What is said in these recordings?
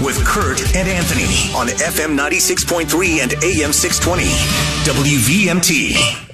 with Kurt and Anthony on FM 96.3 and AM 620. WVMT.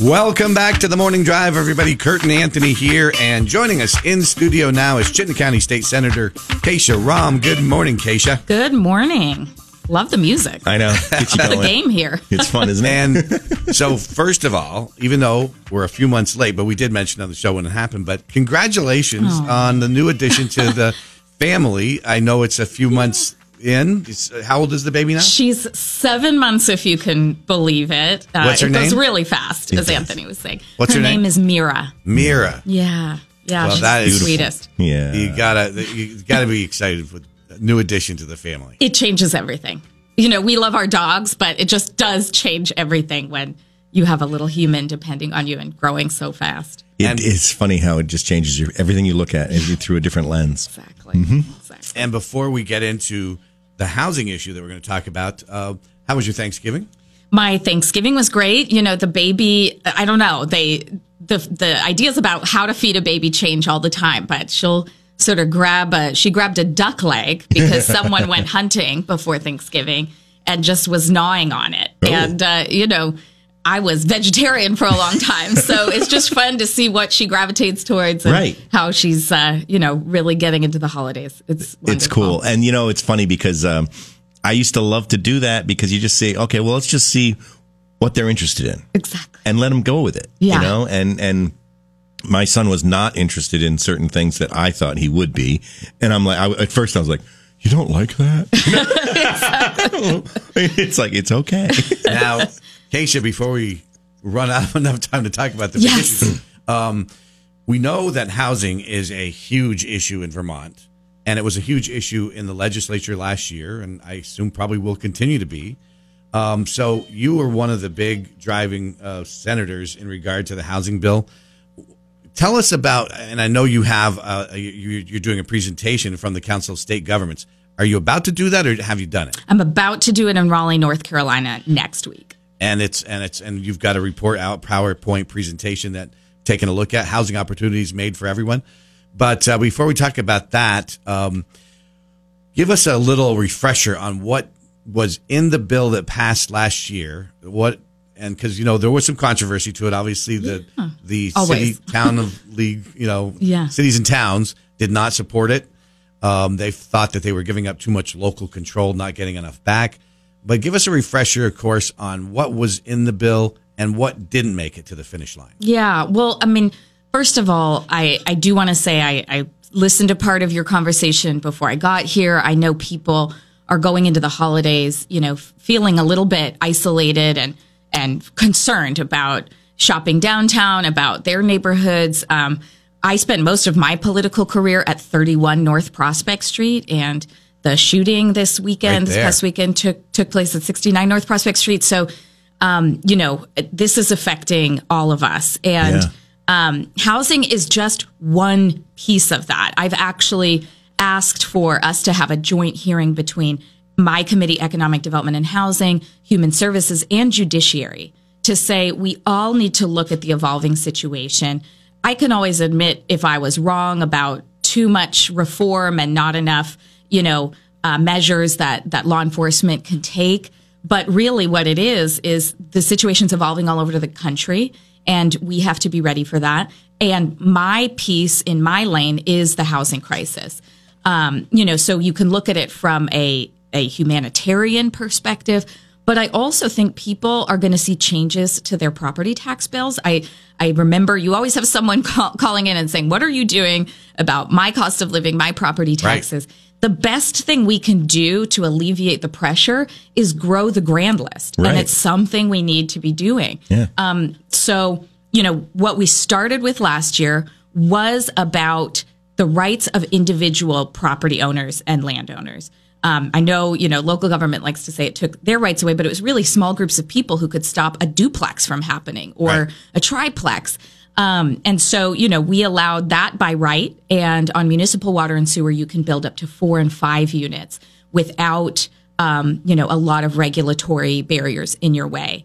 Welcome back to the morning drive, everybody. Kurt and Anthony here, and joining us in studio now is Chittenden County State Senator Kesha Ram. Good morning, Kesha. Good morning. Love the music. I know. Get you the going. game here. It's fun, isn't it? And so, first of all, even though we're a few months late, but we did mention on the show when it happened, but congratulations on the new addition to the family. I know it's a few months in. It's- How old is the baby now? She's seven months, if you can believe it. Uh, What's her it goes really fast, as does. Anthony was saying. What's her name? is Mira. Mira. Yeah. Yeah. Well, she's that the sweetest. yeah. You gotta, you gotta be excited for a new addition to the family. It changes everything. You know, we love our dogs, but it just does change everything when you have a little human depending on you and growing so fast. It- it's funny how it just changes your everything you look at is through a different lens. Exactly. Mm-hmm. Exactly. And before we get into the housing issue that we're going to talk about, uh, how was your Thanksgiving? my Thanksgiving was great. You know, the baby, I don't know, they, the, the ideas about how to feed a baby change all the time, but she'll sort of grab a, she grabbed a duck leg because someone went hunting before Thanksgiving and just was gnawing on it. And, uh, you know, I was vegetarian for a long time. So it's just fun to see what she gravitates towards and Right. how she's, uh, you know, really getting into the holidays. It's, It's cool. And you know, it's funny because um, I used to love to do that because you just say, okay, well, let's just see what they're interested in Exactly. and let them go with it. Yeah. You know, and, and, my son was not interested in certain things that I thought he would be, and I'm like, I, at first I was like, "You don't like that?" it's like it's okay. Now, Kesha, before we run out of enough time to talk about the Yes. big issue, um, we know that housing is a huge issue in Vermont, and it was a huge issue in the legislature last year, and I assume probably will continue to be. Um, so you were one of the big driving uh, senators in regard to the housing bill. Tell us about, and I know you have, uh, you, you're doing a presentation from the Council of State Governments. Are you about to do that, or have you done it? I'm about to do it in Raleigh, North Carolina next week. and it's and it's and you've got a report out PowerPoint presentation that taking a look at housing opportunities made for everyone. But uh, before we talk about that, um, give us a little refresher on what was in the bill that passed last year. What and because you know there was some controversy to it. Obviously, the the Always. city town of league, you know, Yeah. cities and towns did not support it. Um, they thought that they were giving up too much local control, not getting enough back. But give us a refresher, of course, on what was in the bill and what didn't make it to the finish line. Yeah. Well, I mean, first of all, I, I do want to say I, I listened to part of your conversation before I got here. I know people are going into the holidays, you know, feeling a little bit isolated and, and concerned about shopping downtown, about their neighborhoods. Um, I spent most of my political career at 31 North Prospect Street and the shooting this weekend, Right this past weekend took, took place at 69 North Prospect Street. So, um, you know, this is affecting all of us. And Yeah. um, housing is just one piece of that. I've actually asked for us to have a joint hearing between my committee, Economic Development and Housing, Human Services, and Judiciary to say we all need to look at the evolving situation. I can always admit if I was wrong about too much reform and not enough, you know, uh, measures that that law enforcement can take. But really, what it is is the situation's evolving all over the country, and we have to be ready for that. And my piece in my lane is the housing crisis. Um, you know, so you can look at it from a a humanitarian perspective, but I also think people are going to see changes to their property tax bills. I I remember you always have someone call, calling in and saying, "What are you doing about my cost of living, my property taxes?" The best thing we can do to alleviate the pressure is grow the grand list, Right. and it's something we need to be doing. Yeah. Um, so, you know, what we started with last year was about the rights of individual property owners and landowners. Um, I know, you know, local government likes to say it took their rights away, but it was really small groups of people who could stop a duplex from happening or Right. a triplex. Um, and so, you know, we allowed that by right. And on municipal water and sewer, you can build up to four and five units without, um, you know, a lot of regulatory barriers in your way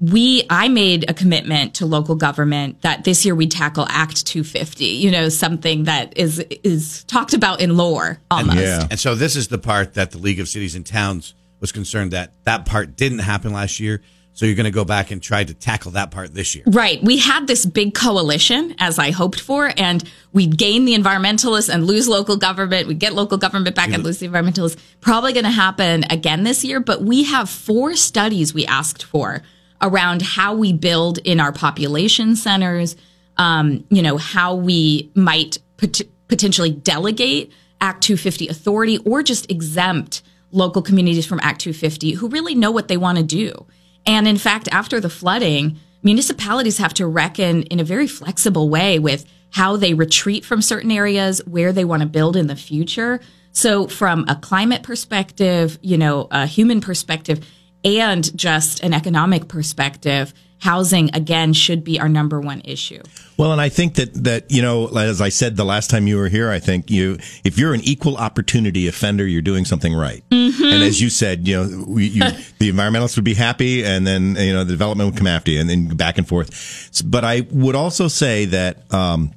we I made a commitment to local government that this year we'd tackle Act 250, you know, something that is is talked about in lore almost. Yeah. And so this is the part that the League of Cities and Towns was concerned that that part didn't happen last year. So you're going to go back and try to tackle that part this year. Right. We had this big coalition, as I hoped for, and we'd gain the environmentalists and lose local government. We'd get local government back and lose the environmentalists. Probably going to happen again this year, but we have four studies we asked for around how we build in our population centers, um, you know, how we might pot- potentially delegate Act 250 authority or just exempt local communities from Act 250 who really know what they want to do. And in fact, after the flooding, municipalities have to reckon in a very flexible way with how they retreat from certain areas, where they want to build in the future. So from a climate perspective, you know, a human perspective, and just an economic perspective, housing again should be our number one issue. Well, and I think that that you know, as I said the last time you were here, I think you, if you're an equal opportunity offender, you're doing something right. Mm-hmm. And as you said, you know, we, you, the environmentalists would be happy, and then you know the development would come after you, and then back and forth. But I would also say that um,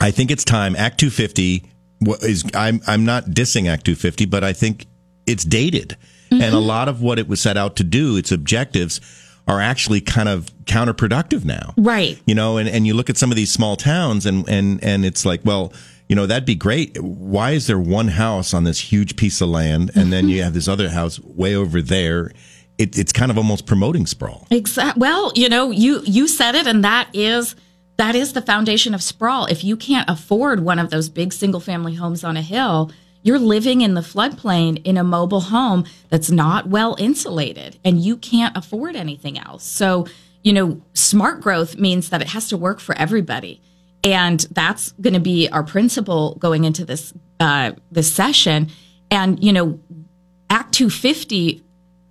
I think it's time. Act 250 is. I'm I'm not dissing Act 250, but I think it's dated, and a Mm-hmm. lot of what it was set out to do, its objectives. Are actually kind of counterproductive now Right. you know and, and you look at some of these small towns and and and it's like well you know that'd be great why is there one house on this huge piece of land and then you have this other house way over there it, it's kind of almost promoting sprawl Exact. Well, you know, you you said it, and that is that is the foundation of sprawl. If you can't afford one of those big single family homes on a hill, you're living in the floodplain in a mobile home that's not well insulated, and you can't afford anything else. So, you know, smart growth means that it has to work for everybody, and that's going to be our principle going into this uh, this session. And you know, Act 250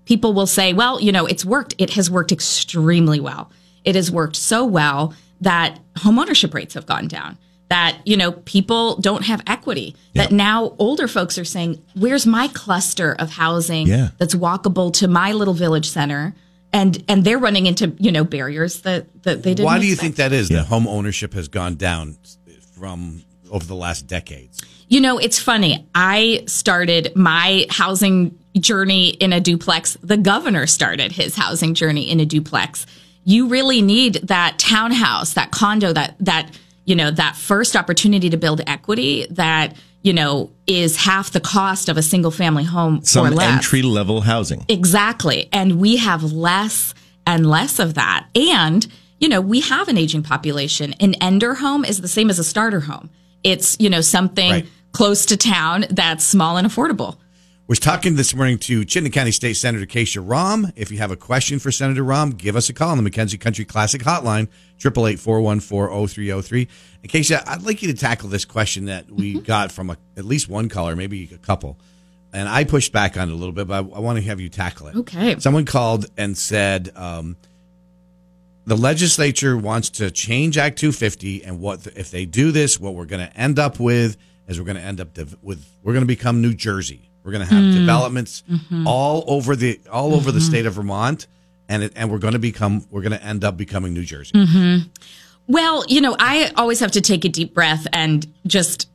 people will say, well, you know, it's worked. It has worked extremely well. It has worked so well that homeownership rates have gone down. That, you know, people don't have equity. That now older folks are saying, where's my cluster of housing Yeah. that's walkable to my little village center? And and they're running into, you know, barriers that, that they didn't Why do you expect. think that is? That home ownership has gone down from over the last decades. You know, it's funny. I started my housing journey in a duplex. The governor started his housing journey in a duplex. You really need that townhouse, that condo, that that you know, that first opportunity to build equity that you know is half the cost of a single family home or some less. entry level housing Exactly. And we have less and less of that. And, you know, we have an aging population. An ender home is the same as a starter home. It's, you know, something Right. close to town that's small and affordable. We're talking this morning to Chittenden County State Senator Kesha Ram. If you have a question for Senator Ram, give us a call on the McKenzie Country Classic Hotline, 888-414-0303. And Kesha, I'd like you to tackle this question that we got from a, at least one caller, maybe a couple. And I pushed back on it a little bit, but I, I want to have you tackle it. Okay. Someone called and said um, the legislature wants to change Act 250, and what if they do this? What we're going to end up with is we're going to end up div- with we're going to become New Jersey. We're going to have hmm. developments mm-hmm. all over the all over the mm-hmm. state of Vermont, and it, and we're going to become we're going to end up becoming New Jersey. Mm-hmm. Well, you know, I always have to take a deep breath and just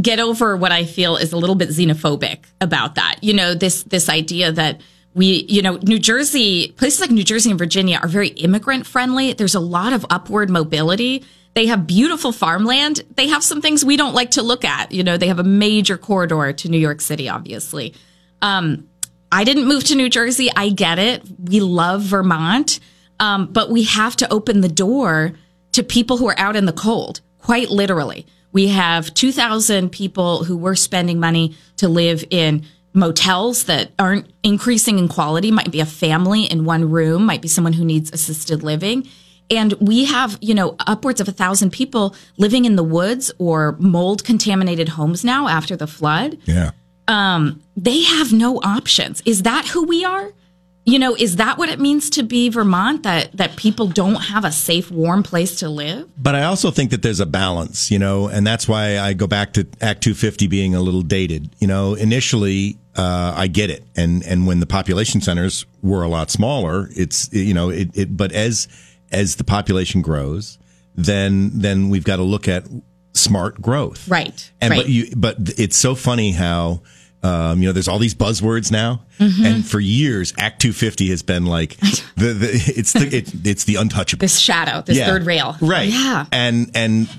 get over what I feel is a little bit xenophobic about that. You know, this this idea that we, you know, New Jersey, places like New Jersey and Virginia are very immigrant friendly. There's a lot of upward mobility. They have beautiful farmland. They have some things we don't like to look at. You know, they have a major corridor to New York City, obviously. Um, I didn't move to New Jersey. I get it. We love Vermont. Um, but we have to open the door to people who are out in the cold, quite literally. We have 2,000 people who were spending money to live in motels that aren't increasing in quality, might be a family in one room, might be someone who needs assisted living. And we have, you know, upwards of a thousand people living in the woods or mold contaminated homes now after the flood yeah they have no options. Is that who we are? you know, is that what it means to be Vermont? That that people don't have a safe, warm place to live? But I also think that there's a balance, you know, and that's why I go back to Act 250 being a little dated. You know, initially, uh, I get it, and and when the population centers were a lot smaller, it's you know, it, it but as as the population grows, then then we've got to look at smart growth, Right, And right. but you but it's so funny how. Um, you know, there's all these buzzwords now, and for years, Act 250 has been like the, the it's the it, it's the untouchable This shadow, this third rail, right? Yeah, and and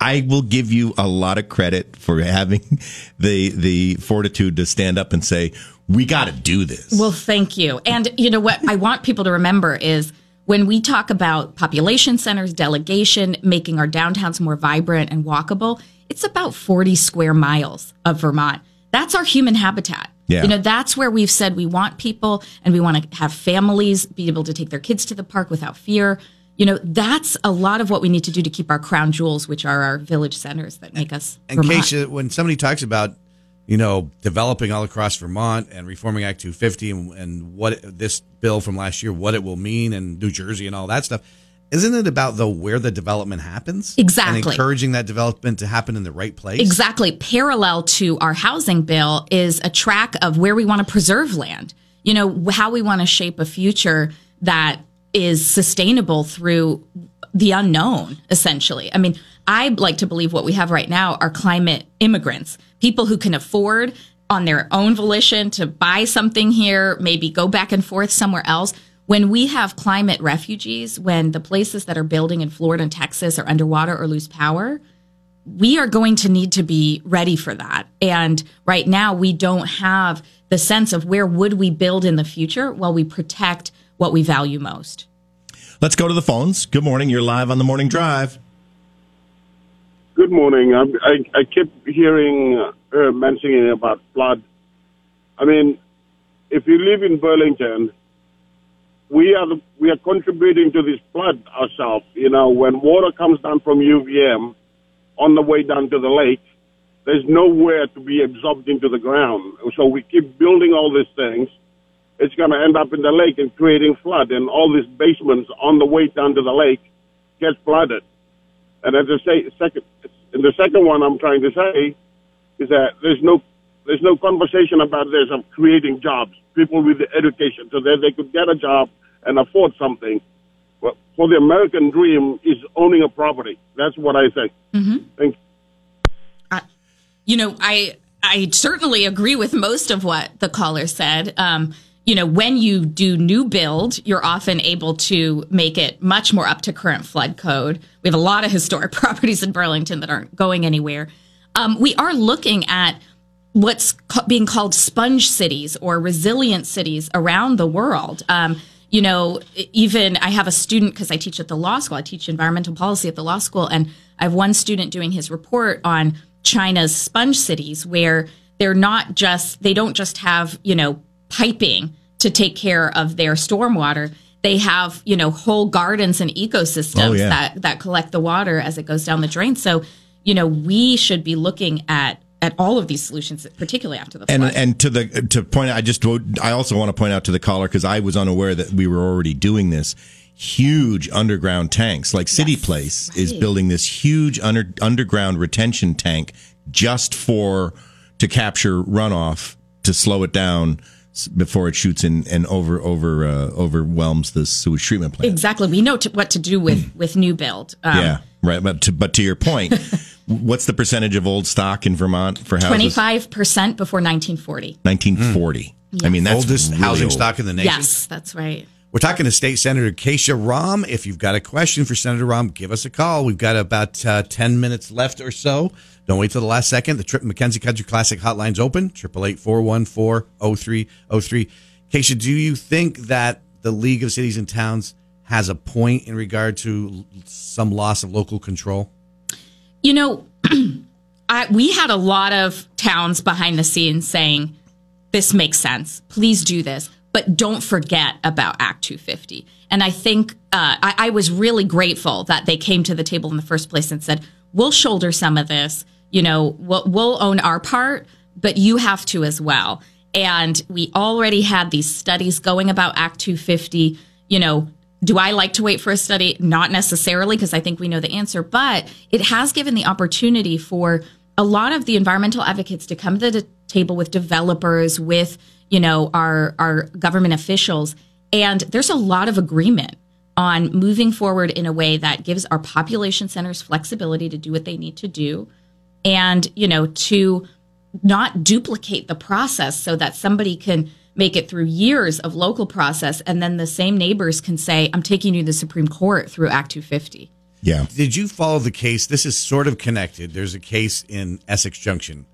I will give you a lot of credit for having the the fortitude to stand up and say we got to do this. Well, thank you. And you know what I want people to remember is when we talk about population centers, delegation, making our downtowns more vibrant and walkable, it's about 40 square miles of Vermont. That's our human habitat. Yeah. You know, that's where we've said we want people and we want to have families be able to take their kids to the park without fear. You know, that's a lot of what we need to do to keep our crown jewels, which are our village centers that make us And Vermont. Kesha, when somebody talks about, you know, developing all across Vermont and reforming Act 250 and, and what this bill from last year, what it will mean, and New Jersey and all that stuff, isn't it about though where the development happens? Exactly. And encouraging that development to happen in the right place. Exactly. Parallel to our housing bill is a track of where we want to preserve land. You know, how we want to shape a future that is sustainable through the unknown, essentially. I mean, I like to believe what we have right now are climate immigrants, people who can afford on their own volition to buy something here, maybe go back and forth somewhere else. When we have climate refugees, when the places that are building in Florida and Texas are underwater or lose power, we are going to need to be ready for that. And right now, we don't have the sense of where would we build in the future while we protect what we value most. Let's go to the phones. Good morning. You're live on the morning drive. Good morning. I, I, I keep hearing uh, her mentioning about flood. I mean, if you live in Burlington, we are the, we are contributing to this flood ourselves. You know, when water comes down from UVM on the way down to the lake, there's nowhere to be absorbed into the ground. So we keep building all these things. It's going to end up in the lake and creating flood, and all these basements on the way down to the lake get flooded. And as I say, second, and the second one I'm trying to say is that there's no there's no conversation about this of creating jobs, people with the education, so that they could get a job and afford something. Well, for the American dream is owning a property. That's what I think. Mm-hmm. Thank You You know, I I certainly agree with most of what the caller said. Um, you know, when you do new build, you're often able to make it much more up to current flood code. We have a lot of historic properties in Burlington that aren't going anywhere. Um, we are looking at what's being called sponge cities or resilient cities around the world. Um, you know, even I have a student because I teach at the law school. I teach environmental policy at the law school, and I have one student doing his report on China's sponge cities, where they're not just they don't just have you know piping to take care of their stormwater. They have you know whole gardens and ecosystems Oh, yeah. that that collect the water as it goes down the drain. So you know we should be looking at at all of these solutions, particularly after the And flood. and to the to point out, I just I also want to point out to the caller because I was unaware that we were already doing this. Huge underground tanks, like City Yes, Place is building this huge under, underground retention tank just for to capture runoff to slow it down before it shoots in and over over uh, overwhelms the sewage treatment plant. Exactly. We know to, what to do with with new build. Um, Yeah, right. But to, but to your point, what's the percentage of old stock in Vermont for houses? Twenty five percent before 1940. 1940. I mean, that's Oldest really housing old. stock in the nation. Yes, that's right. We're talking to State Senator Kesha Ram. If you've got a question for Senator Ram, give us a call. We've got about uh, 10 minutes left or so. Don't wait till the last second. The Trip McKenzie Country Classic hotline's open, 888-414-0303. Kesha, do you think that the League of Cities and Towns has a point in regard to some loss of local control? You know, I, we had a lot of towns behind the scenes saying, this makes sense. Please do this. But don't forget about Act 250. And I think uh, I, I was really grateful that they came to the table in the first place and said, we'll shoulder some of this. You know, we'll, we'll own our part, but you have to as well. And we already had these studies going about Act 250. You know, do I like to wait for a study? Not necessarily, because I think we know the answer, but it has given the opportunity for a lot of the environmental advocates to come to the table with developers, with, you know, our, our government officials. And there's a lot of agreement on moving forward in a way that gives our population centers flexibility to do what they need to do and, you know, to not duplicate the process so that somebody can make it through years of local process and then the same neighbors can say i'm taking you to the supreme court through act 250 Yeah. Did you follow the case? This is sort of connected. There's a case in Essex Junction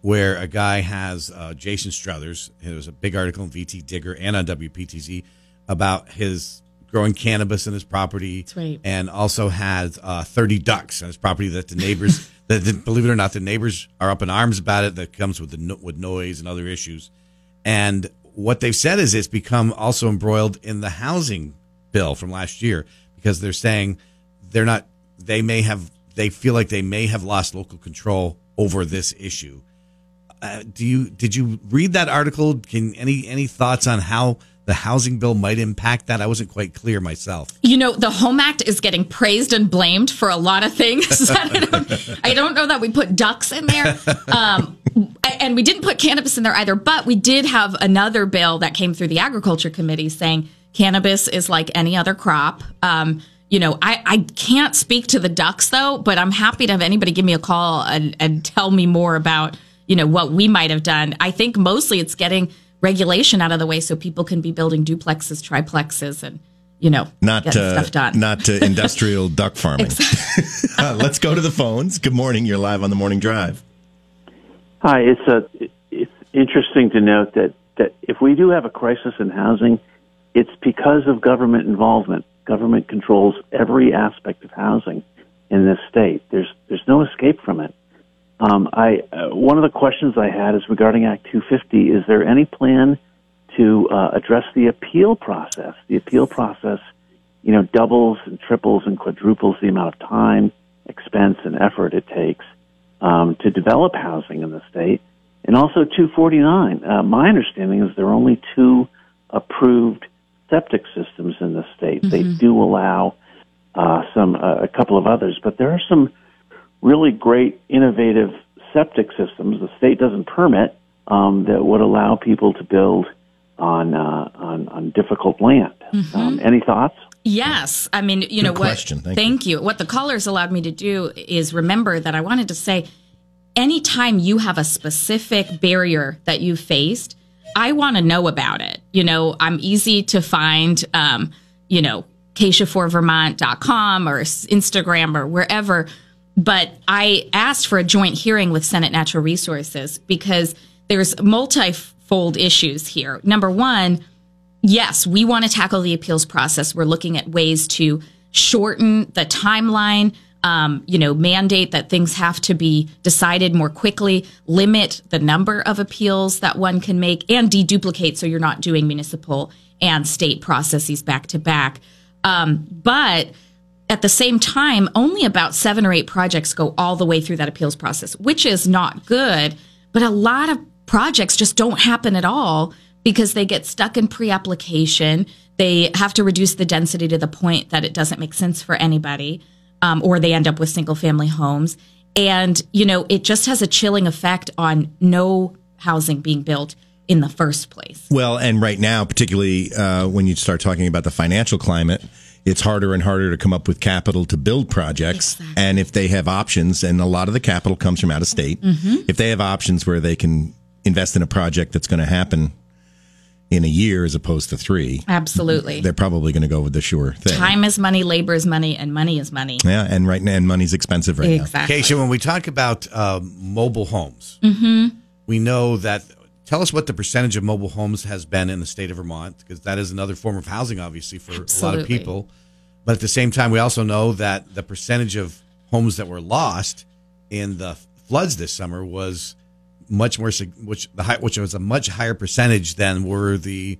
where a guy has uh, Jason Struthers. There was a big article in VT Digger and on WPTZ about his growing cannabis in his property, That's right. and also has uh, 30 ducks on his property that the neighbors, believe it or not, the neighbors are up in arms about it. That comes with the with noise and other issues. And what they've said is it's become also embroiled in the housing bill from last year because they're saying they're not they may have they feel like they may have lost local control over this issue uh, do you did you read that article can any any thoughts on how the housing bill might impact that i wasn't quite clear myself You know, the Home Act is getting praised and blamed for a lot of things. I, don't, I don't know that we put ducks in there. Um, and we didn't put cannabis in there either, but we did have another bill that came through the Agriculture Committee saying cannabis is like any other crop. Um, you know, I, I can't speak to the ducks though, but I'm happy to have anybody give me a call and, and tell me more about, you know, what we might have done. I think mostly it's getting regulation out of the way so people can be building duplexes, triplexes, and, you know, Not getting uh, stuff done. not uh, industrial duck farming. Uh, let's go to the phones. Good morning. You're live on the morning drive. Hi, it's a it's interesting to note that that if we do have a crisis in housing, it's because of government involvement. Government controls every aspect of housing in this state. There's there's no escape from it. Um, I uh, one of the questions I had is regarding Act 250. Is there any plan to uh, address the appeal process? The appeal process, you know, doubles and triples and quadruples the amount of time, expense, and effort it takes um, to develop housing in the state. And also 249. Uh, my understanding is there are only two approved septic systems in the state. They do allow uh, some uh, a couple of others, but there are some really great innovative septic systems the state doesn't permit um, that would allow people to build on uh, on, on difficult land. Um, any thoughts? Yes, I mean, you know what? question. Thank you. you. What the callers allowed me to do is remember that I wanted to say, anytime you have a specific barrier that you faced, I want to know about it. You know, I'm easy to find. Um, you know, KeshaForVermont.com or Instagram or wherever. But I asked for a joint hearing with Senate Natural Resources because there's multifold issues here. Number one, yes, we want to tackle the appeals process. We're looking at ways to shorten the timeline, um, you know, mandate that things have to be decided more quickly, limit the number of appeals that one can make, and deduplicate so you're not doing municipal and state processes back to back. Um, but at the same time, only about seven or eight projects go all the way through that appeals process, which is not good. But a lot of projects just don't happen at all because they get stuck in pre application. They have to reduce the density to the point that it doesn't make sense for anybody, um, or they end up with single family homes. And, you know, it just has a chilling effect on no housing being built in the first place. Well, and right now, particularly uh, when you start talking about the financial climate, it's harder and harder to come up with capital to build projects. Exactly. And if they have options, and a lot of the capital comes from out of state, Mm-hmm. if they have options where they can invest in a project that's going to happen in a year as opposed to three, Absolutely. they're probably going to go with the sure thing. Time is money, labor is money, and money is money. Yeah, and right now, and money's expensive right now. Exactly. Kesha, when we talk about um, mobile homes, Mm-hmm. we know that. Tell us what the percentage of mobile homes has been in the state of Vermont, because that is another form of housing, obviously, for a lot of Absolutely. people. But at the same time, we also know that the percentage of homes that were lost in the floods this summer was much more, which the high, which was a much higher percentage than were the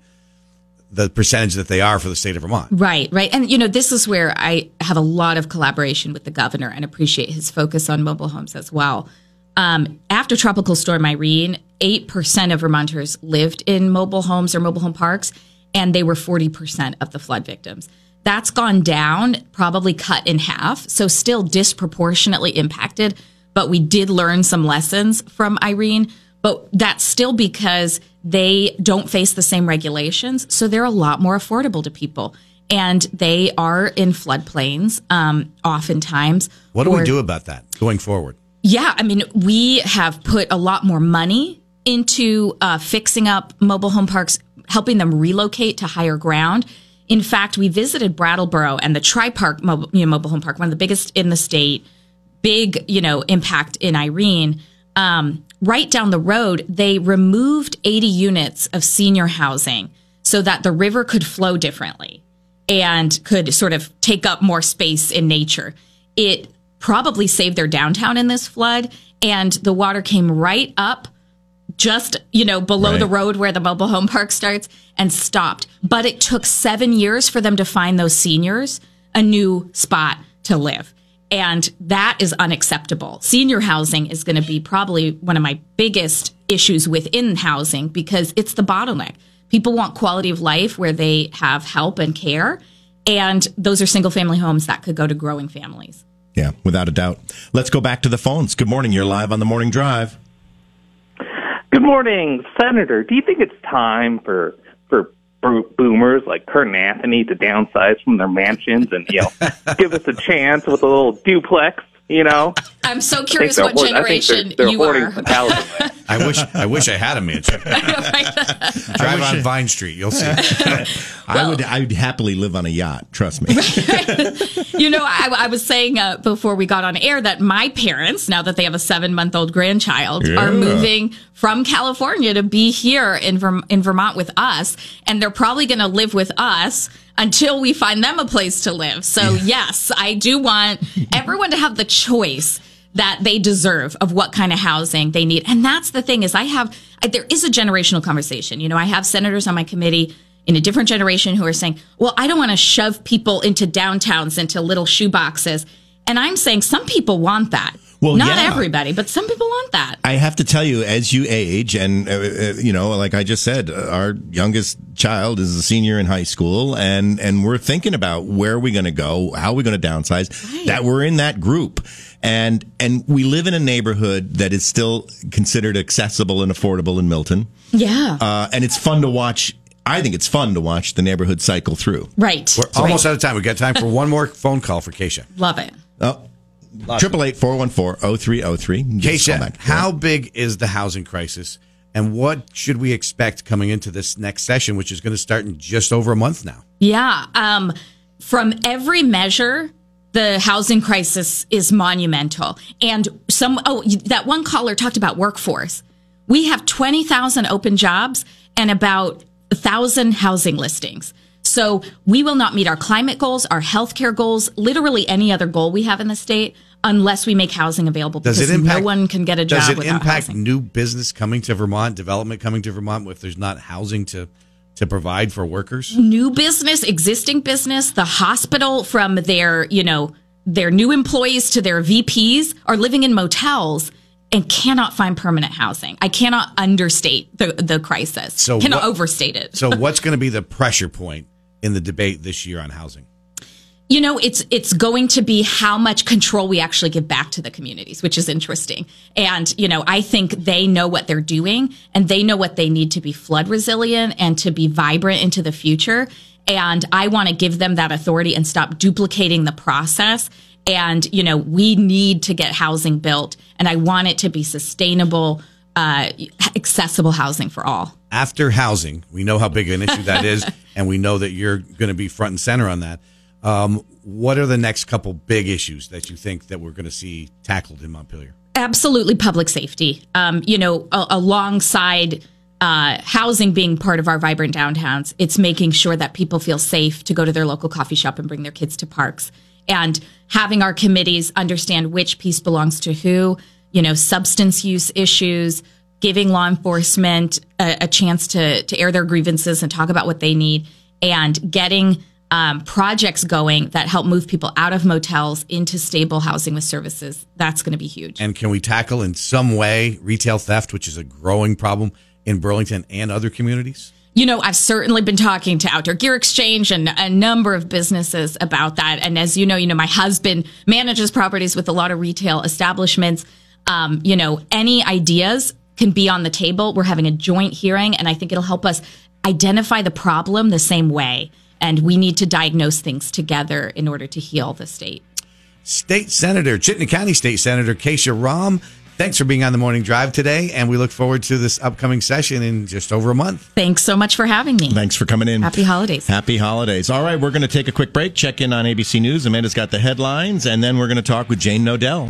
the percentage that they are for the state of Vermont. Right, right. And, you know, this is where I have a lot of collaboration with the governor and appreciate his focus on mobile homes as well. Um, after Tropical Storm Irene, 8% of Vermonters lived in mobile homes or mobile home parks, and they were 40% of the flood victims. That's gone down, probably cut in half, so still disproportionately impacted. But we did learn some lessons from Irene, but that's still because they don't face the same regulations, so they're a lot more affordable to people. And they are in floodplains, um, oftentimes. What do or- we do about that going forward? Yeah, I mean, we have put a lot more money into uh, fixing up mobile home parks, helping them relocate to higher ground. In fact, we visited Brattleboro and the Tri Park mobile, you know, mobile home park, one of the biggest in the state. Big, you know, impact in Irene. Um, right down the road, they removed 80 units of senior housing so that the river could flow differently and could sort of take up more space in nature. It probably saved their downtown in this flood, and the water came right up just you know below Right. the road where the mobile home park starts and stopped. But it took seven years for them to find those seniors a new spot to live. And that is unacceptable. Senior housing is going to be probably one of my biggest issues within housing because it's the bottleneck. People want quality of life where they have help and care and those are single family homes that could go to growing families Yeah, without a doubt. Let's go back to the phones. Good morning. You're live on the morning drive. Good morning, Senator. Do you think it's time for for boomers like Kurt and Anthony to downsize from their mansions and you know give us a chance with a little duplex? You know, i'm so curious what hoard- generation they're, they're you are. I wish I wish I had a mansion. Drive on Vine Street, you'll see. I would I would happily live on a yacht. Trust me. you know, I, I was saying uh, before we got on air that my parents, now that they have a seven month old grandchild, Yeah. are moving from California to be here in, Verm- in Vermont with us. And they're probably going to live with us until we find them a place to live. So, yes, I do want everyone to have the choice that they deserve of what kind of housing they need. And that's the thing is I have, I, there is a generational conversation. You know, I have senators on my committee in a different generation who are saying, well, I don't want to shove people into downtowns, into little shoeboxes. And I'm saying some people want that. Well, Not yeah. everybody, but some people want that. I have to tell you, as you age, and uh, uh, you know, like I just said, uh, our youngest child is a senior in high school, and and we're thinking about where are we going to go, how are we going to downsize. That we're in that group, and and we live in a neighborhood that is still considered accessible and affordable in Milton, Yeah. uh, and it's fun to watch. I think it's fun to watch the neighborhood cycle through. right. We're almost Right. out of time. We've got time for one more phone call for Kesha. Love it. Oh. Triple eight four one four zero three zero three. Kesha, how big is the housing crisis, and what should we expect coming into this next session, which is going to start in just over a month now? Yeah. Um, from every measure, the housing crisis is monumental. And some, oh, that one caller talked about workforce. We have 20,000 open jobs and about 1,000 housing listings. So we will not meet our climate goals, our healthcare goals, literally any other goal we have in the state unless we make housing available Does because it impact? no one can get a job Does it impact housing. new business coming to Vermont, development coming to Vermont, if there's not housing to to provide for workers? new business, existing business, the hospital from their, you know, their new employees to their VPs are living in motels and cannot find permanent housing. I cannot understate the the crisis. So cannot what- overstate it. So, what's going to be the pressure point in the debate this year on housing? you know it's it's going to be how much control we actually give back to the communities which is interesting. And you know i think they know what they're doing and they know what they need to be flood resilient and to be vibrant into the future. And i want to give them that authority and stop duplicating the process. And you know we need to get housing built and i want it to be sustainable uh, accessible housing for all After housing, we know how big an issue that is, and we know that you're going to be front and center on that. Um, what are the next couple big issues that you think that we're going to see tackled in Montpelier? absolutely public safety. Um, you know, a- alongside uh, housing being part of our vibrant downtowns, it's making sure that people feel safe to go to their local coffee shop and bring their kids to parks, and having our committees understand which piece belongs to who. You know, substance use issues, giving law enforcement a, a chance to to air their grievances and talk about what they need, and getting um, projects going that help move people out of motels into stable housing with services. That's going to be huge. And can we tackle in some way retail theft, which is a growing problem in Burlington and other communities? You know, I've certainly been talking to Outdoor Gear Exchange and a number of businesses about that. And as you know, you know, my husband manages properties with a lot of retail establishments. Um, you know, any ideas can be on the table. We're having a joint hearing, and I think it'll help us identify the problem the same way. And we need to diagnose things together in order to heal the state. State Senator, Chittenden County State Senator Kesha Ram, thanks for being on the morning drive today. And we look forward to this upcoming session in just over a month. Thanks so much for having me. Thanks for coming in. Happy holidays. Happy holidays. All right, we're going to take a quick break, check in on ABC News. Amanda's got the headlines, and then we're going to talk with Jane Knodell.